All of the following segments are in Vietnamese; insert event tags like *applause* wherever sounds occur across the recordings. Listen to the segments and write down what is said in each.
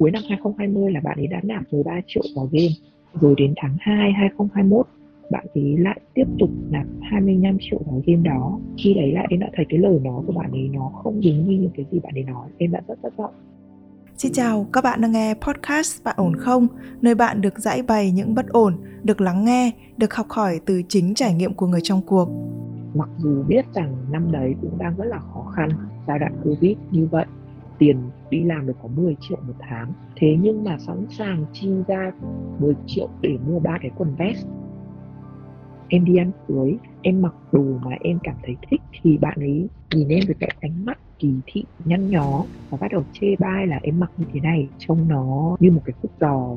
cuối năm 2020 là bạn ấy đã nạp 13 triệu vào game rồi đến tháng 2 2021 bạn ấy lại tiếp tục nạp 25 triệu vào game đó khi đấy là em đã thấy cái lời nói của bạn ấy nó không đúng như những cái gì bạn ấy nói em đã rất thất vọng Xin chào, các bạn đang nghe podcast Bạn ổn không? Nơi bạn được giải bày những bất ổn, được lắng nghe, được học hỏi từ chính trải nghiệm của người trong cuộc. Mặc dù biết rằng năm đấy cũng đang rất là khó khăn, giai đoạn Covid như vậy, tiền đi làm được có 10 triệu một tháng. Thế nhưng mà sẵn sàng chi ra 10 triệu để mua ba cái quần vest em đi ăn cưới, em mặc đồ mà em cảm thấy thích thì bạn ấy nhìn em với cái ánh mắt kỳ thị, nhăn nhó và bắt đầu chê bai là em mặc như thế này, trông nó như một cái khúc giò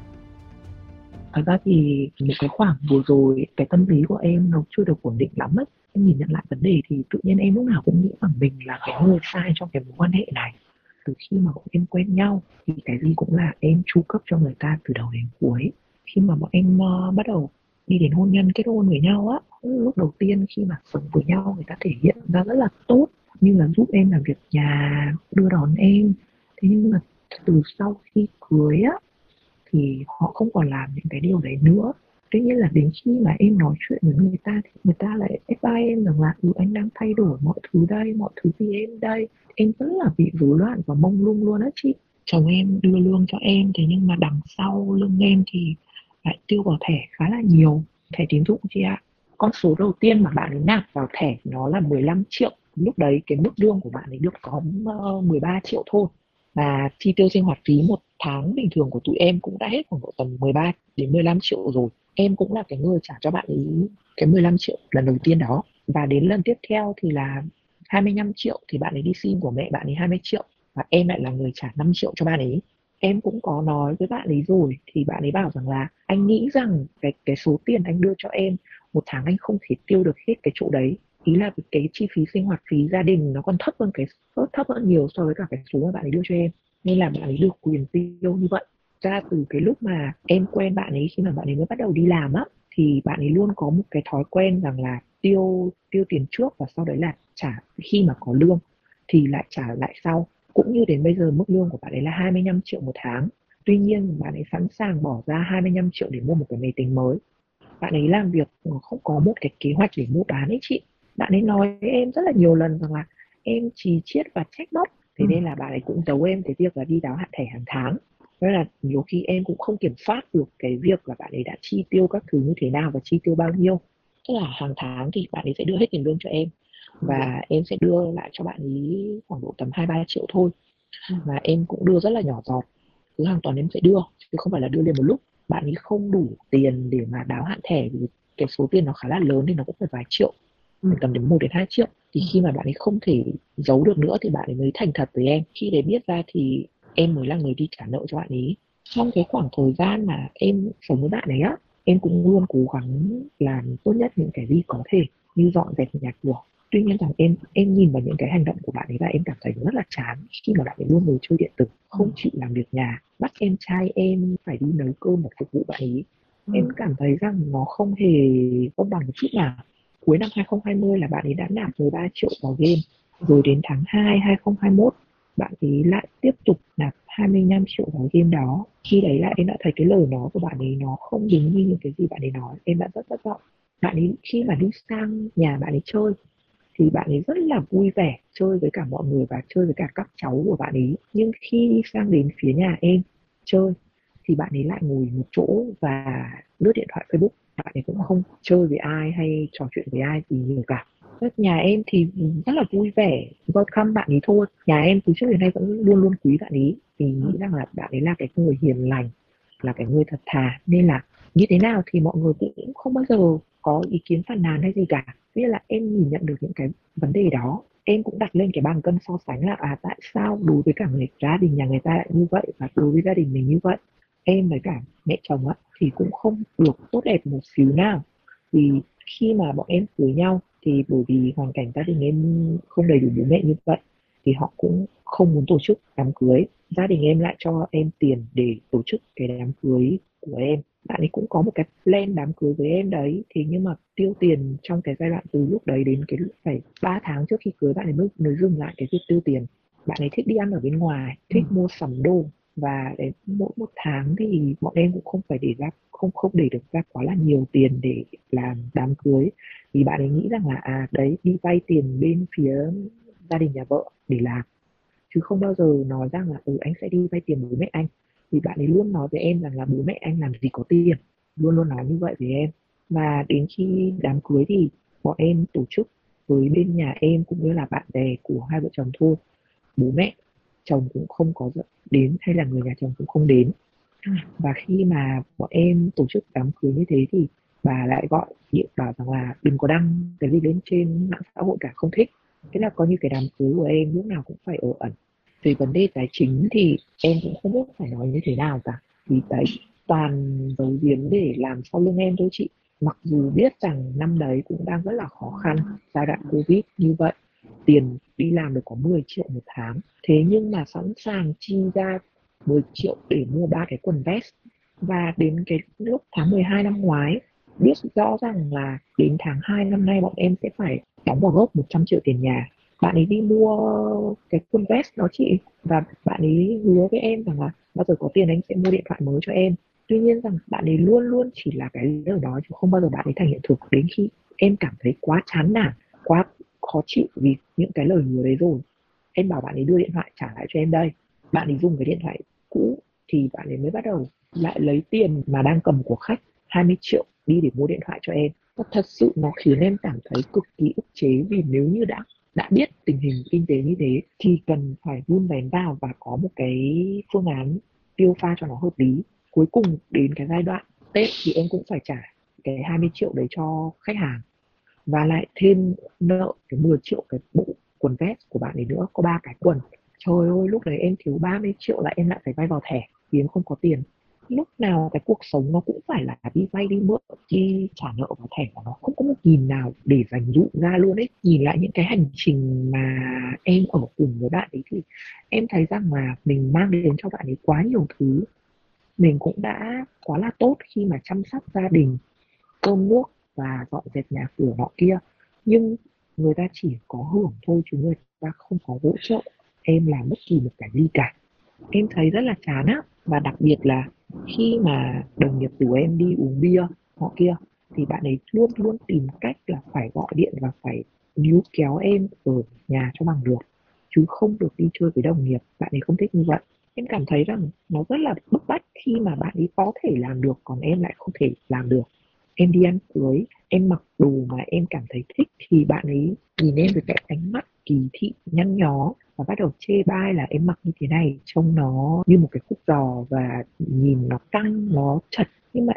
thật ra thì một cái khoảng vừa rồi cái tâm lý của em nó chưa được ổn định lắm ấy. Em nhìn nhận lại vấn đề thì tự nhiên em lúc nào cũng nghĩ rằng mình là cái người sai trong cái mối quan hệ này. Từ khi mà bọn em quen nhau thì cái gì cũng là em chu cấp cho người ta từ đầu đến cuối. Khi mà bọn em uh, bắt đầu đi đến hôn nhân kết hôn với nhau á lúc đầu tiên khi mà sống với nhau người ta thể hiện ra rất là tốt. Như là giúp em làm việc nhà đưa đón em. Thế nhưng mà từ sau khi cưới á thì họ không còn làm những cái điều đấy nữa. Tuy nhiên là đến khi mà em nói chuyện với người ta thì người ta lại advise em rằng là ừ anh đang thay đổi mọi thứ đây, mọi thứ vì em đây. Em rất là bị rối loạn và mông lung luôn á chị. Chồng em đưa lương cho em, thế nhưng mà đằng sau lương em thì lại tiêu vào thẻ khá là nhiều. Thẻ tín dụng chị ạ. Con số đầu tiên mà bạn ấy nạp vào thẻ nó là 15 triệu. Lúc đấy cái mức lương của bạn ấy được có ờ, 13 triệu thôi và chi tiêu sinh hoạt phí một tháng bình thường của tụi em cũng đã hết khoảng độ tầm 13 đến 15 triệu rồi. Em cũng là cái người trả cho bạn ấy cái 15 triệu lần đầu tiên đó. Và đến lần tiếp theo thì là 25 triệu thì bạn ấy đi xin của mẹ bạn ấy 20 triệu và em lại là người trả 5 triệu cho bạn ấy. Em cũng có nói với bạn ấy rồi thì bạn ấy bảo rằng là anh nghĩ rằng cái cái số tiền anh đưa cho em một tháng anh không thể tiêu được hết cái chỗ đấy ý là cái chi phí sinh hoạt, phí gia đình nó còn thấp hơn cái, thấp hơn nhiều so với cả cái số mà bạn ấy đưa cho em. Nên là bạn ấy được quyền tiêu như vậy. Ra từ cái lúc mà em quen bạn ấy, khi mà bạn ấy mới bắt đầu đi làm á, thì bạn ấy luôn có một cái thói quen rằng là tiêu tiêu tiền trước và sau đấy là trả khi mà có lương, thì lại trả lại sau. Cũng như đến bây giờ, mức lương của bạn ấy là 25 triệu một tháng. Tuy nhiên, bạn ấy sẵn sàng bỏ ra 25 triệu để mua một cái máy tính mới. Bạn ấy làm việc không có một cái kế hoạch để mua bán ấy chị bạn ấy nói với em rất là nhiều lần rằng là em chỉ chiết và check box thế ừ. nên là bạn ấy cũng giấu em cái việc là đi đáo hạn thẻ hàng tháng. Nên là nhiều khi em cũng không kiểm soát được cái việc là bạn ấy đã chi tiêu các thứ như thế nào và chi tiêu bao nhiêu. Tức là hàng tháng thì bạn ấy sẽ đưa hết tiền lương cho em và em sẽ đưa lại cho bạn ấy khoảng độ tầm hai ba triệu thôi. Ừ. và em cũng đưa rất là nhỏ giọt. Cứ hàng tuần em sẽ đưa chứ không phải là đưa liền một lúc. Bạn ấy không đủ tiền để mà đáo hạn thẻ vì cái số tiền nó khá là lớn thì nó cũng phải vài triệu mình tầm đến 1 đến 2 triệu. Thì khi mà bạn ấy không thể giấu được nữa thì bạn ấy mới thành thật với em. Khi đấy biết ra thì em mới là người đi trả nợ cho bạn ấy. Trong cái khoảng thời gian mà em sống với bạn ấy á em cũng luôn cố gắng làm tốt nhất những cái gì có thể như dọn dẹp nhà cửa. Tuy nhiên rằng em em nhìn vào những cái hành động của bạn ấy và em cảm thấy rất là chán khi mà bạn ấy luôn ngồi chơi điện tử không ừ. chịu làm việc nhà bắt em trai em phải đi nấu cơm và phục vụ bạn ấy. Ừ. em cảm thấy rằng nó không hề công bằng một chút nào cuối năm 2020 là bạn ấy đã nạp 13 triệu vào game. Rồi đến tháng 2 2021 bạn ấy lại tiếp tục nạp 25 triệu vào game đó. Khi đấy lại em đã thấy cái lời nói của bạn ấy nó không đúng như những cái gì bạn ấy nói. Em đã rất thất vọng. Bạn ấy khi mà đi sang nhà bạn ấy chơi, thì bạn ấy rất là vui vẻ chơi với cả mọi người và chơi với cả các cháu của bạn ấy. Nhưng khi đi sang đến phía nhà em chơi, thì bạn ấy lại ngồi một chỗ và lướt điện thoại facebook bạn thì cũng không chơi với ai hay trò chuyện với ai gì nhiều cả. Nhà em thì rất là vui vẻ, welcome bạn ấy thôi. Nhà em từ trước đến nay vẫn luôn luôn quý bạn ấy, vì nghĩ rằng là bạn ấy là cái người hiền lành, là cái người thật thà. Nên là như thế nào thì mọi người cũng không bao giờ có ý kiến phản nàn hay gì cả. Nghĩa là em nhìn nhận được những cái vấn đề đó. Em cũng đặt lên cái bàn cân so sánh là à tại sao đối với cả người gia đình, nhà người ta lại như vậy và đối với gia đình mình như vậy? Em với cả mẹ chồng á thì cũng không được tốt đẹp một xíu nào. Vì khi mà bọn em cưới nhau thì bởi vì hoàn cảnh gia đình em không đầy đủ bố mẹ như vậy thì họ cũng không muốn tổ chức đám cưới. Gia đình em lại cho em tiền để tổ chức cái đám cưới của em. Bạn ấy cũng có một cái plan đám cưới với em đấy. Thế nhưng mà tiêu tiền trong cái giai đoạn từ lúc đấy đến cái lúc phải 3 tháng trước khi cưới bạn ấy mới mới dừng lại cái việc tiêu tiền. Bạn ấy thích đi ăn ở bên ngoài thích ừ. mua sắm đồ và đến mỗi một tháng thì bọn em cũng không phải để ra, không không để được ra quá là nhiều tiền để làm đám cưới. Vì bạn ấy nghĩ rằng là à đấy, đi vay tiền bên phía gia đình nhà vợ để làm. Chứ không bao giờ nói rằng là ừ anh sẽ đi vay tiền bố mẹ anh. Vì bạn ấy luôn nói với em rằng là bố mẹ anh làm gì có tiền. Luôn luôn nói như vậy với em. Và đến khi đám cưới thì bọn em tổ chức với bên nhà em cũng như là bạn bè của hai vợ chồng thôi. Bố mẹ chồng cũng không có đến hay là người nhà chồng cũng không đến. Và khi mà bọn em tổ chức đám cưới như thế thì bà lại gọi điện bảo rằng là đừng có đăng cái gì lên trên mạng xã hội cả không thích. Thế là coi như cái đám cưới của em lúc nào cũng phải ở ẩn. Về vấn đề tài chính thì em cũng không biết phải nói như thế nào cả. Vì đấy toàn giấu giếm để làm sau lưng em thôi chị. Mặc dù biết rằng năm đấy cũng đang rất là khó khăn giai đoạn covid như vậy tiền đi làm được có 10 triệu một tháng. Thế nhưng mà sẵn sàng chi ra 10 triệu để mua ba cái quần vest. Và đến cái lúc tháng 12 năm ngoái, biết rõ rằng là đến tháng 2 năm nay bọn em sẽ phải đóng vào gốc 100 triệu tiền nhà. Bạn ấy đi mua cái quần vest đó chị. Và bạn ấy hứa với em rằng là bao giờ có tiền anh sẽ mua điện thoại mới cho em. Tuy nhiên rằng bạn ấy luôn luôn chỉ là cái lời nói chứ không bao giờ bạn ấy thành hiện thực. Đến khi em cảm thấy quá chán nản, quá khó chịu vì những cái lời hứa đấy rồi. Em bảo bạn ấy đưa điện thoại trả lại cho em đây. Bạn ấy dùng cái điện thoại cũ thì bạn ấy mới bắt đầu lại lấy tiền mà đang cầm của khách 20 triệu, đi để mua điện thoại cho em. Và thật sự nó khiến em cảm thấy cực kỳ ức chế vì nếu như đã đã biết tình hình kinh tế như thế thì cần phải vun vén vào và có một cái phương án tiêu pha cho nó hợp lý. Cuối cùng đến cái giai đoạn Tết thì em cũng phải trả cái 20 triệu đấy cho khách hàng và lại thêm nợ cái 10 triệu cái bộ quần vest của bạn ấy nữa, có ba cái quần. Trời ơi, lúc đấy em thiếu 30 triệu là em lại phải vay vào thẻ vì em không có tiền. Lúc nào cái cuộc sống nó cũng phải là đi vay đi mượn, đi trả nợ vào thẻ của nó. Không có một nghìn nào để dành dụ ra luôn ấy. Nhìn lại những cái hành trình mà em ở cùng với bạn ấy thì em thấy rằng là mình mang đến cho bạn ấy quá nhiều thứ. Mình cũng đã quá là tốt khi mà chăm sóc gia đình, cơm nước và dọn dẹp nhà cửa nọ kia. Nhưng người ta chỉ có hưởng thôi chứ người ta không có hỗ trợ em làm bất kỳ một cái gì cả. Em thấy rất là chán á. Và đặc biệt là khi mà đồng nghiệp của em đi uống bia họ kia, thì bạn ấy luôn luôn tìm cách là phải gọi điện và phải níu kéo em ở nhà cho bằng được, chứ không được đi chơi với đồng nghiệp. Bạn ấy không thích như vậy. Em cảm thấy rằng nó rất là bức bách khi mà bạn ấy có thể làm được, còn em lại không thể làm được em đi ăn cưới, em mặc đồ mà em cảm thấy thích thì bạn ấy nhìn em với cái ánh mắt kỳ thị, nhăn nhó và bắt đầu chê bai là em mặc như thế này, trông nó như một cái khúc giò và nhìn nó căng, nó chật. Nhưng mà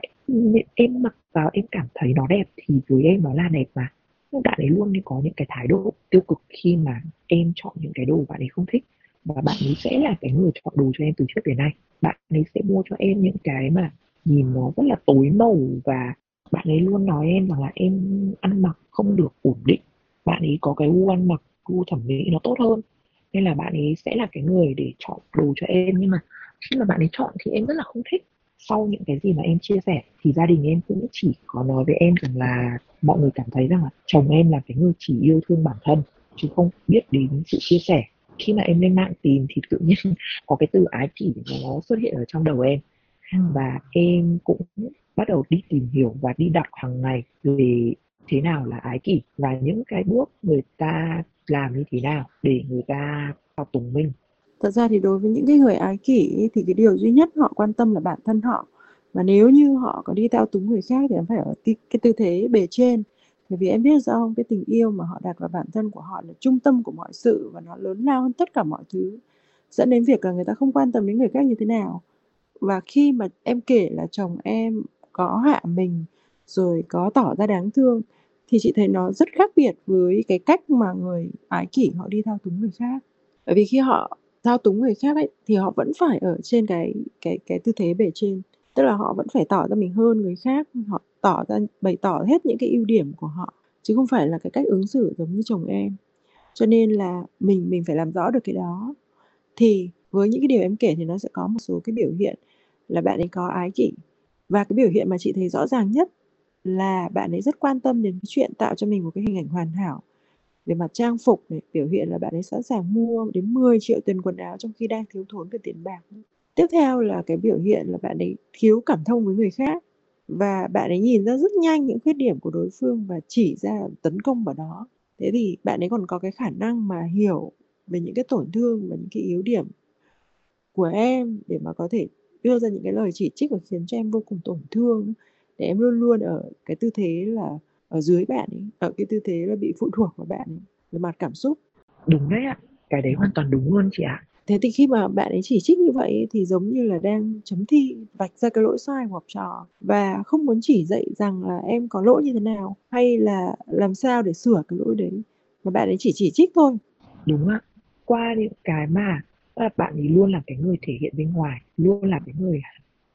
em mặc vào em cảm thấy nó đẹp thì với em nó là đẹp mà. Nhưng bạn ấy luôn có những cái thái độ tiêu cực khi mà em chọn những cái đồ bạn ấy không thích. Và bạn ấy sẽ là cái người chọn đồ cho em từ trước đến nay. Bạn ấy sẽ mua cho em những cái mà nhìn nó rất là tối màu và bạn ấy luôn nói em rằng là em ăn mặc không được ổn định, bạn ấy có cái gu ăn mặc, gu thẩm mỹ nó tốt hơn, nên là bạn ấy sẽ là cái người để chọn đồ cho em. Nhưng mà khi mà bạn ấy chọn thì em rất là không thích. Sau những cái gì mà em chia sẻ thì gia đình em cũng chỉ có nói với em rằng là mọi người cảm thấy rằng là chồng em là cái người chỉ yêu thương bản thân, chứ không biết đến sự chia sẻ. Khi mà em lên mạng tìm thì tự nhiên *laughs* có cái từ ái kỷ nó xuất hiện ở trong đầu em và em cũng bắt đầu đi tìm hiểu và đi đọc hàng ngày về thế nào là ái kỷ và những cái bước người ta làm như thế nào để người ta học tùng mình. Thật ra thì đối với những cái người ái kỷ thì cái điều duy nhất họ quan tâm là bản thân họ. Và nếu như họ có đi theo túng người khác thì em phải ở cái tư thế bề trên. Bởi vì em biết rõ không cái tình yêu mà họ đặt vào bản thân của họ là trung tâm của mọi sự và nó lớn lao hơn tất cả mọi thứ dẫn đến việc là người ta không quan tâm đến người khác như thế nào và khi mà em kể là chồng em có hạ mình, rồi có tỏ ra đáng thương, thì chị thấy nó rất khác biệt với cái cách mà người ái kỷ họ đi thao túng người khác. Bởi vì khi họ thao túng người khác ấy, thì họ vẫn phải ở trên cái cái cái tư thế bề trên. Tức là họ vẫn phải tỏ ra mình hơn người khác, họ tỏ ra, bày tỏ hết những cái ưu điểm của họ, chứ không phải là cái cách ứng xử giống như chồng em. Cho nên là mình mình phải làm rõ được cái đó. Thì với những cái điều em kể thì nó sẽ có một số cái biểu hiện là bạn ấy có ái kỷ. Và cái biểu hiện mà chị thấy rõ ràng nhất là bạn ấy rất quan tâm đến cái chuyện tạo cho mình một cái hình ảnh hoàn hảo. Về mặt trang phục này, biểu hiện là bạn ấy sẵn sàng mua đến 10 triệu tiền quần áo trong khi đang thiếu thốn về tiền bạc. Tiếp theo là cái biểu hiện là bạn ấy thiếu cảm thông với người khác và bạn ấy nhìn ra rất nhanh những khuyết điểm của đối phương và chỉ ra tấn công vào đó. Thế thì bạn ấy còn có cái khả năng mà hiểu về những cái tổn thương và những cái yếu điểm của em để mà có thể đưa ra những cái lời chỉ trích và khiến cho em vô cùng tổn thương. Để em luôn luôn ở cái tư thế là ở dưới bạn ấy ở cái tư thế là bị phụ thuộc vào bạn ấy về mặt cảm xúc. Đúng đấy ạ cái đấy hoàn toàn đúng luôn chị ạ. Thế thì khi mà bạn ấy chỉ trích như vậy thì giống như là đang chấm thi vạch ra cái lỗi sai của học trò và không muốn chỉ dạy rằng là em có lỗi như thế nào hay là làm sao để sửa cái lỗi đấy. Mà bạn ấy chỉ chỉ trích thôi. Đúng ạ qua những cái mà là bạn ấy luôn là cái người thể hiện bên ngoài luôn là cái người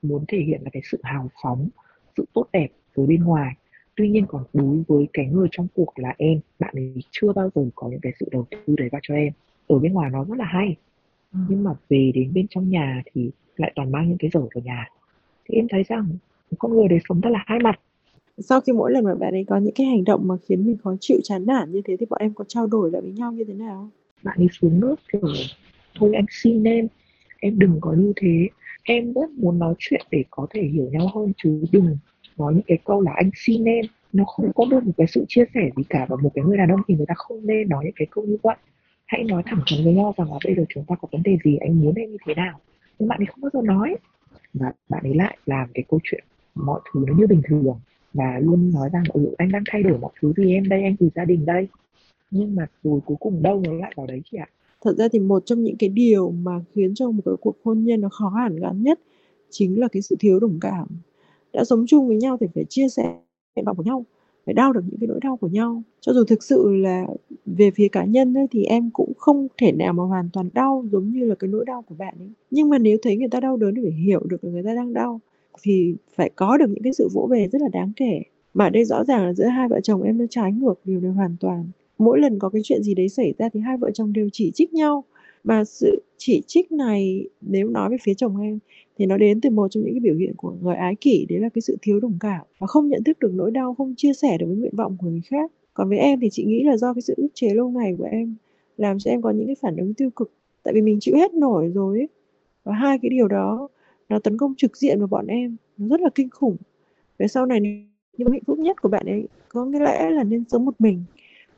muốn thể hiện là cái sự hào phóng sự tốt đẹp với bên ngoài. Tuy nhiên còn đối với cái người trong cuộc là em bạn ấy chưa bao giờ có những cái sự đầu tư đấy vào cho em. Ở bên ngoài nó rất là hay ừ. nhưng mà về đến bên trong nhà thì lại toàn mang những cái dở vào nhà. Thì em thấy rằng con người đấy sống rất là hai mặt. Sau khi mỗi lần mà bạn ấy có những cái hành động mà khiến mình khó chịu chán nản như thế thì bọn em có trao đổi lại với nhau như thế nào? Bạn ấy xuống nước kiểu thôi anh xin em em đừng có như thế. Em rất muốn nói chuyện để có thể hiểu nhau hơn chứ, đừng nói những cái câu là anh xin em. Nó không có được một cái sự chia sẻ gì cả và một cái người đàn ông thì người ta không nên nói những cái câu như vậy. Hãy nói thẳng thắn với nhau rằng là bây giờ chúng ta có vấn đề gì, anh muốn em như thế nào. Nhưng bạn ấy không bao giờ nói. Và bạn ấy lại làm cái câu chuyện mọi thứ nó như bình thường và luôn nói rằng ừ anh đang thay đổi mọi thứ vì em đây, anh từ gia đình đây. Nhưng mà rồi cuối cùng đâu nó lại vào đấy chị ạ? Thật ra thì một trong những cái điều mà khiến cho một cái cuộc hôn nhân nó khó hàn gắn nhất chính là cái sự thiếu đồng cảm. Đã sống chung với nhau thì phải chia sẻ nguyện vọng của nhau phải đau được những cái nỗi đau của nhau. Cho dù thực sự là về phía cá nhân ấy, thì em cũng không thể nào mà hoàn toàn đau giống như là cái nỗi đau của bạn ấy. Nhưng mà nếu thấy người ta đau đớn thì phải hiểu được là người ta đang đau thì phải có được những cái sự vỗ về rất là đáng kể. Mà ở đây rõ ràng là giữa hai vợ chồng em nó trái ngược điều này hoàn toàn mỗi lần có cái chuyện gì đấy xảy ra thì hai vợ chồng đều chỉ trích nhau. Và sự chỉ trích này, nếu nói về phía chồng em, thì nó đến từ một trong những cái biểu hiện của người ái kỷ, đấy là cái sự thiếu đồng cảm và không nhận thức được nỗi đau, không chia sẻ được với nguyện vọng của người khác. Còn với em thì chị nghĩ là do cái sự ức chế lâu ngày của em, làm cho em có những cái phản ứng tiêu cực. Tại vì mình chịu hết nổi rồi ấy. và hai cái điều đó, nó tấn công trực diện vào bọn em, nó rất là kinh khủng. Về sau này nhưng hạnh phúc nhất của bạn ấy, có nghĩa lẽ là nên sống một mình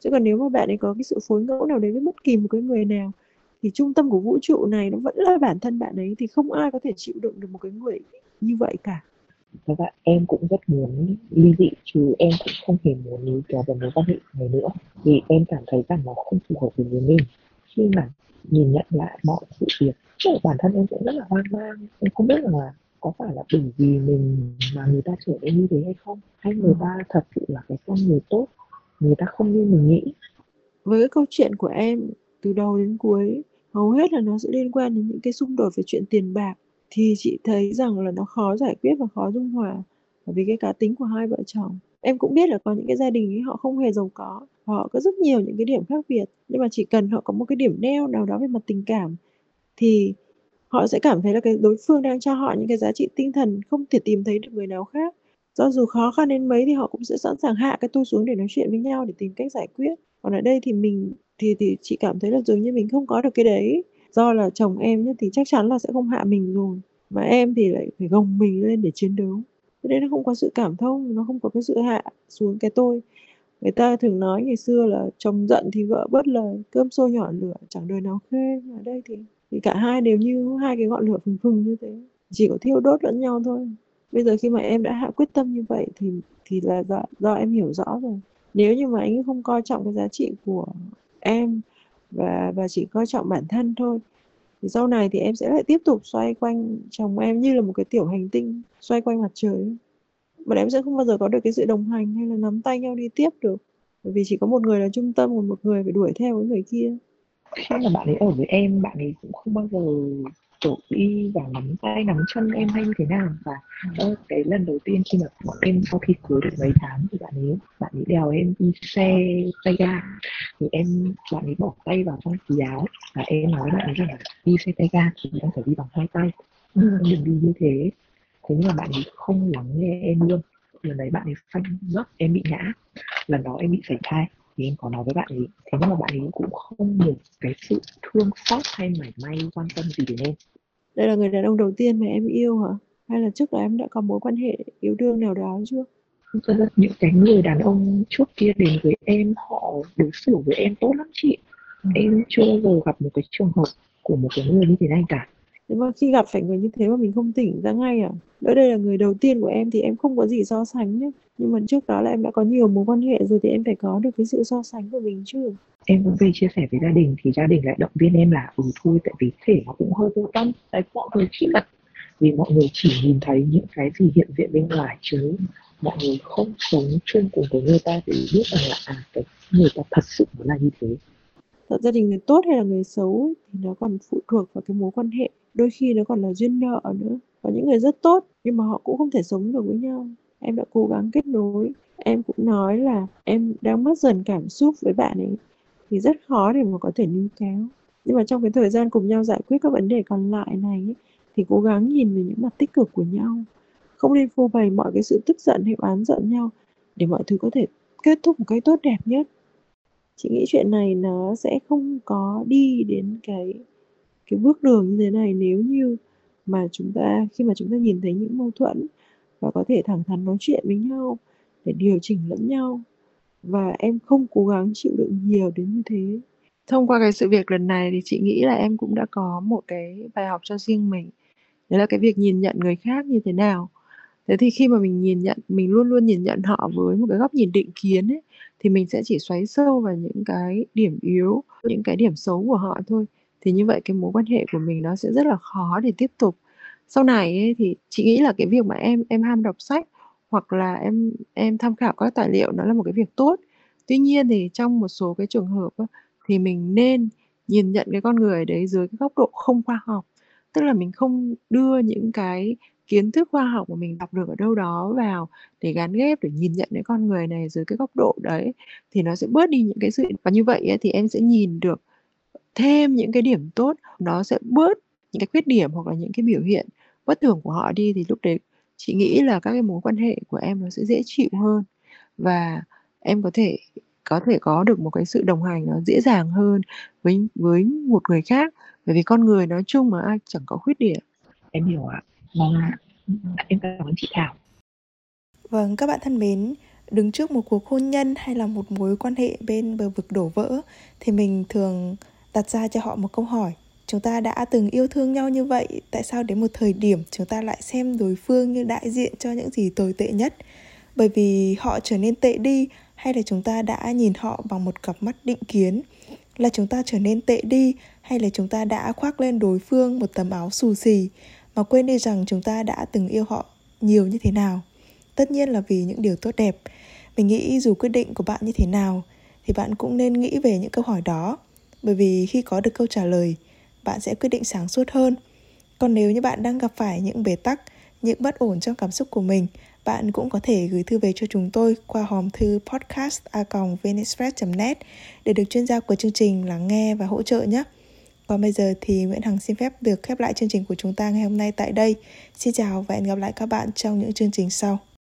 chứ còn nếu mà bạn ấy có cái sự phối ngẫu nào đấy với bất kỳ một cái người nào, thì trung tâm của vũ trụ này nó vẫn là bản thân bạn ấy, thì không ai có thể chịu đựng được một cái người như vậy cả. Thật ra em cũng rất muốn ly dị, chứ em cũng không hề muốn níu kéo vào mối quan hệ này nữa, vì em cảm thấy rằng nó không phù hợp với mình. Khi mà nhìn nhận lại mọi sự việc bản thân em cũng rất là hoang mang, em không biết là có phải là bởi vì mình mà người ta trở nên như thế hay không, hay người ta thật sự là cái con người tốt người ta không như mình nghĩ. Với cái câu chuyện của em, từ đầu đến cuối, hầu hết là nó sẽ liên quan đến những cái xung đột về chuyện tiền bạc. Thì chị thấy rằng là nó khó giải quyết và khó dung hòa bởi vì cái cá tính của hai vợ chồng. Em cũng biết là có những cái gia đình ấy, họ không hề giàu có, họ có rất nhiều những cái điểm khác biệt. Nhưng mà chỉ cần họ có một cái điểm neo nào đó về mặt tình cảm, thì họ sẽ cảm thấy là cái đối phương đang cho họ những cái giá trị tinh thần không thể tìm thấy được người nào khác do dù khó khăn đến mấy thì họ cũng sẽ sẵn sàng hạ cái tôi xuống để nói chuyện với nhau, để tìm cách giải quyết. Còn ở đây thì mình, thì thì chị cảm thấy là dường như mình không có được cái đấy. Do là chồng em nhá, thì chắc chắn là sẽ không hạ mình rồi. Mà em thì lại phải gồng mình lên để chiến đấu. Cho nên nó không có sự cảm thông, nó không có cái sự hạ xuống cái tôi. Người ta thường nói ngày xưa là chồng giận thì vợ bớt lời, cơm sôi nhỏ lửa, chẳng đời nào khê. Ở đây thì thì cả hai đều như hai cái ngọn lửa phừng phừng như thế. Chỉ có thiêu đốt lẫn nhau thôi bây giờ khi mà em đã hạ quyết tâm như vậy thì thì là do, do em hiểu rõ rồi. Nếu như mà anh không coi trọng cái giá trị của em và và chỉ coi trọng bản thân thôi thì sau này thì em sẽ lại tiếp tục xoay quanh chồng em như là một cái tiểu hành tinh xoay quanh mặt trời mà em sẽ không bao giờ có được cái sự đồng hành hay là nắm tay nhau đi tiếp được. Bởi vì chỉ có một người là trung tâm còn một người phải đuổi theo với người kia. Khi mà bạn ấy ở với em bạn ấy cũng không bao giờ kiểu đi và nắm tay nắm chân em hay như thế nào? Và uh, cái lần đầu tiên khi mà bọn em sau khi cưới được mấy tháng thì bạn ấy bạn ấy đèo em đi xe tay ga. Thì em bạn ấy bỏ tay vào trong túi áo và em nói bạn ấy rằng là đi xe tay ga thì em phải đi bằng hai tay. Đừng đi như thế. Thế nhưng mà bạn ấy không lắng nghe em luôn. Lần đấy bạn ấy phanh gấp em bị ngã. Lần đó em bị sảy thai thì em có nói với bạn ấy. Thế nhưng mà bạn ấy cũng không được cái sự thương xót hay mảy may quan tâm gì đến em. Đây là người đàn ông đầu tiên mà em yêu hả? Hay là trước đó em đã có mối quan hệ yêu đương nào đó chưa? Thật ra những cái người đàn ông trước kia đến với em họ đối xử với em tốt lắm chị. Ừ. em chưa bao giờ gặp một cái trường hợp của một cái người như thế này cả nếu mà khi gặp phải người như thế mà mình không tỉnh ra ngay à? Đỡ đây là người đầu tiên của em thì em không có gì so sánh nhé nhưng mà trước đó là em đã có nhiều mối quan hệ rồi thì em phải có được cái sự so sánh của mình chứ. Em cũng về chia sẻ với gia đình thì gia đình lại động viên em là ừ thôi tại vì thể nó cũng hơi vô tâm. Tại mọi người chỉ đặt vì mọi người chỉ nhìn thấy những cái gì hiện diện bên ngoài chứ. Mọi người không sống chung cùng với người ta để biết rằng là à cái người ta thật sự nó là như thế. Gia đình người tốt hay là người xấu thì nó còn phụ thuộc vào cái mối quan hệ đôi khi nó còn là duyên nợ nữa. Có những người rất tốt, nhưng mà họ cũng không thể sống được với nhau. Em đã cố gắng kết nối. Em cũng nói là em đang mất dần cảm xúc với bạn ấy, thì rất khó để mà có thể níu kéo. Nhưng mà trong cái thời gian cùng nhau giải quyết các vấn đề còn lại này thì cố gắng nhìn về những mặt tích cực của nhau. Không nên phô bày mọi cái sự tức giận hay oán giận nhau để mọi thứ có thể kết thúc một cách tốt đẹp nhất. Chị nghĩ chuyện này nó sẽ không có đi đến cái cái bước đường như thế này nếu như mà chúng ta, khi mà chúng ta nhìn thấy những mâu thuẫn và có thể thẳng thắn nói chuyện với nhau để điều chỉnh lẫn nhau và em không cố gắng chịu đựng nhiều đến như thế. Thông qua cái sự việc lần này thì chị nghĩ là em cũng đã có một cái bài học cho riêng mình. Đấy là cái việc nhìn nhận người khác như thế nào. Thế thì khi mà mình nhìn nhận, mình luôn luôn nhìn nhận họ với một cái góc nhìn định kiến ấy, thì mình sẽ chỉ xoáy sâu vào những cái điểm yếu, những cái điểm xấu của họ thôi thì như vậy cái mối quan hệ của mình nó sẽ rất là khó để tiếp tục. Sau này ấy, thì chị nghĩ là cái việc mà em em ham đọc sách hoặc là em em tham khảo các tài liệu nó là một cái việc tốt. Tuy nhiên thì trong một số cái trường hợp á, thì mình nên nhìn nhận cái con người đấy dưới cái góc độ không khoa học. Tức là mình không đưa những cái kiến thức khoa học mà mình đọc được ở đâu đó vào để gắn ghép để nhìn nhận cái con người này dưới cái góc độ đấy thì nó sẽ bớt đi những cái sự. Và như vậy ấy, thì em sẽ nhìn được thêm những cái điểm tốt nó sẽ bớt những cái khuyết điểm hoặc là những cái biểu hiện bất thường của họ đi thì lúc đấy chị nghĩ là các cái mối quan hệ của em nó sẽ dễ chịu hơn. Và em có thể có thể có được một cái sự đồng hành nó dễ dàng hơn với với một người khác. Bởi vì con người nói chung mà ai chẳng có khuyết điểm. Em hiểu ạ. Vâng ạ. Em cảm ơn chị Thảo. Vâng các bạn thân mến đứng trước một cuộc hôn nhân hay là một mối quan hệ bên bờ vực đổ vỡ thì mình thường đặt ra cho họ một câu hỏi. Chúng ta đã từng yêu thương nhau như vậy, tại sao đến một thời điểm chúng ta lại xem đối phương như đại diện cho những gì tồi tệ nhất? Bởi vì họ trở nên tệ đi, hay là chúng ta đã nhìn họ bằng một cặp mắt định kiến? Là chúng ta trở nên tệ đi, hay là chúng ta đã khoác lên đối phương một tấm áo xù xì mà quên đi rằng chúng ta đã từng yêu họ nhiều như thế nào? Tất nhiên là vì những điều tốt đẹp. Mình nghĩ dù quyết định của bạn như thế nào, thì bạn cũng nên nghĩ về những câu hỏi đó bởi vì khi có được câu trả lời, bạn sẽ quyết định sáng suốt hơn còn nếu như bạn đang gặp phải những bế tắc, những bất ổn trong cảm xúc của mình, bạn cũng có thể gửi thư về cho chúng tôi qua hòm thư podcast net để được chuyên gia của chương trình lắng nghe và hỗ trợ nhé. Còn bây giờ thì Nguyễn Hằng xin phép được khép lại chương trình của chúng ta ngày hôm nay tại đây. Xin chào và hẹn gặp lại các bạn trong những chương trình sau.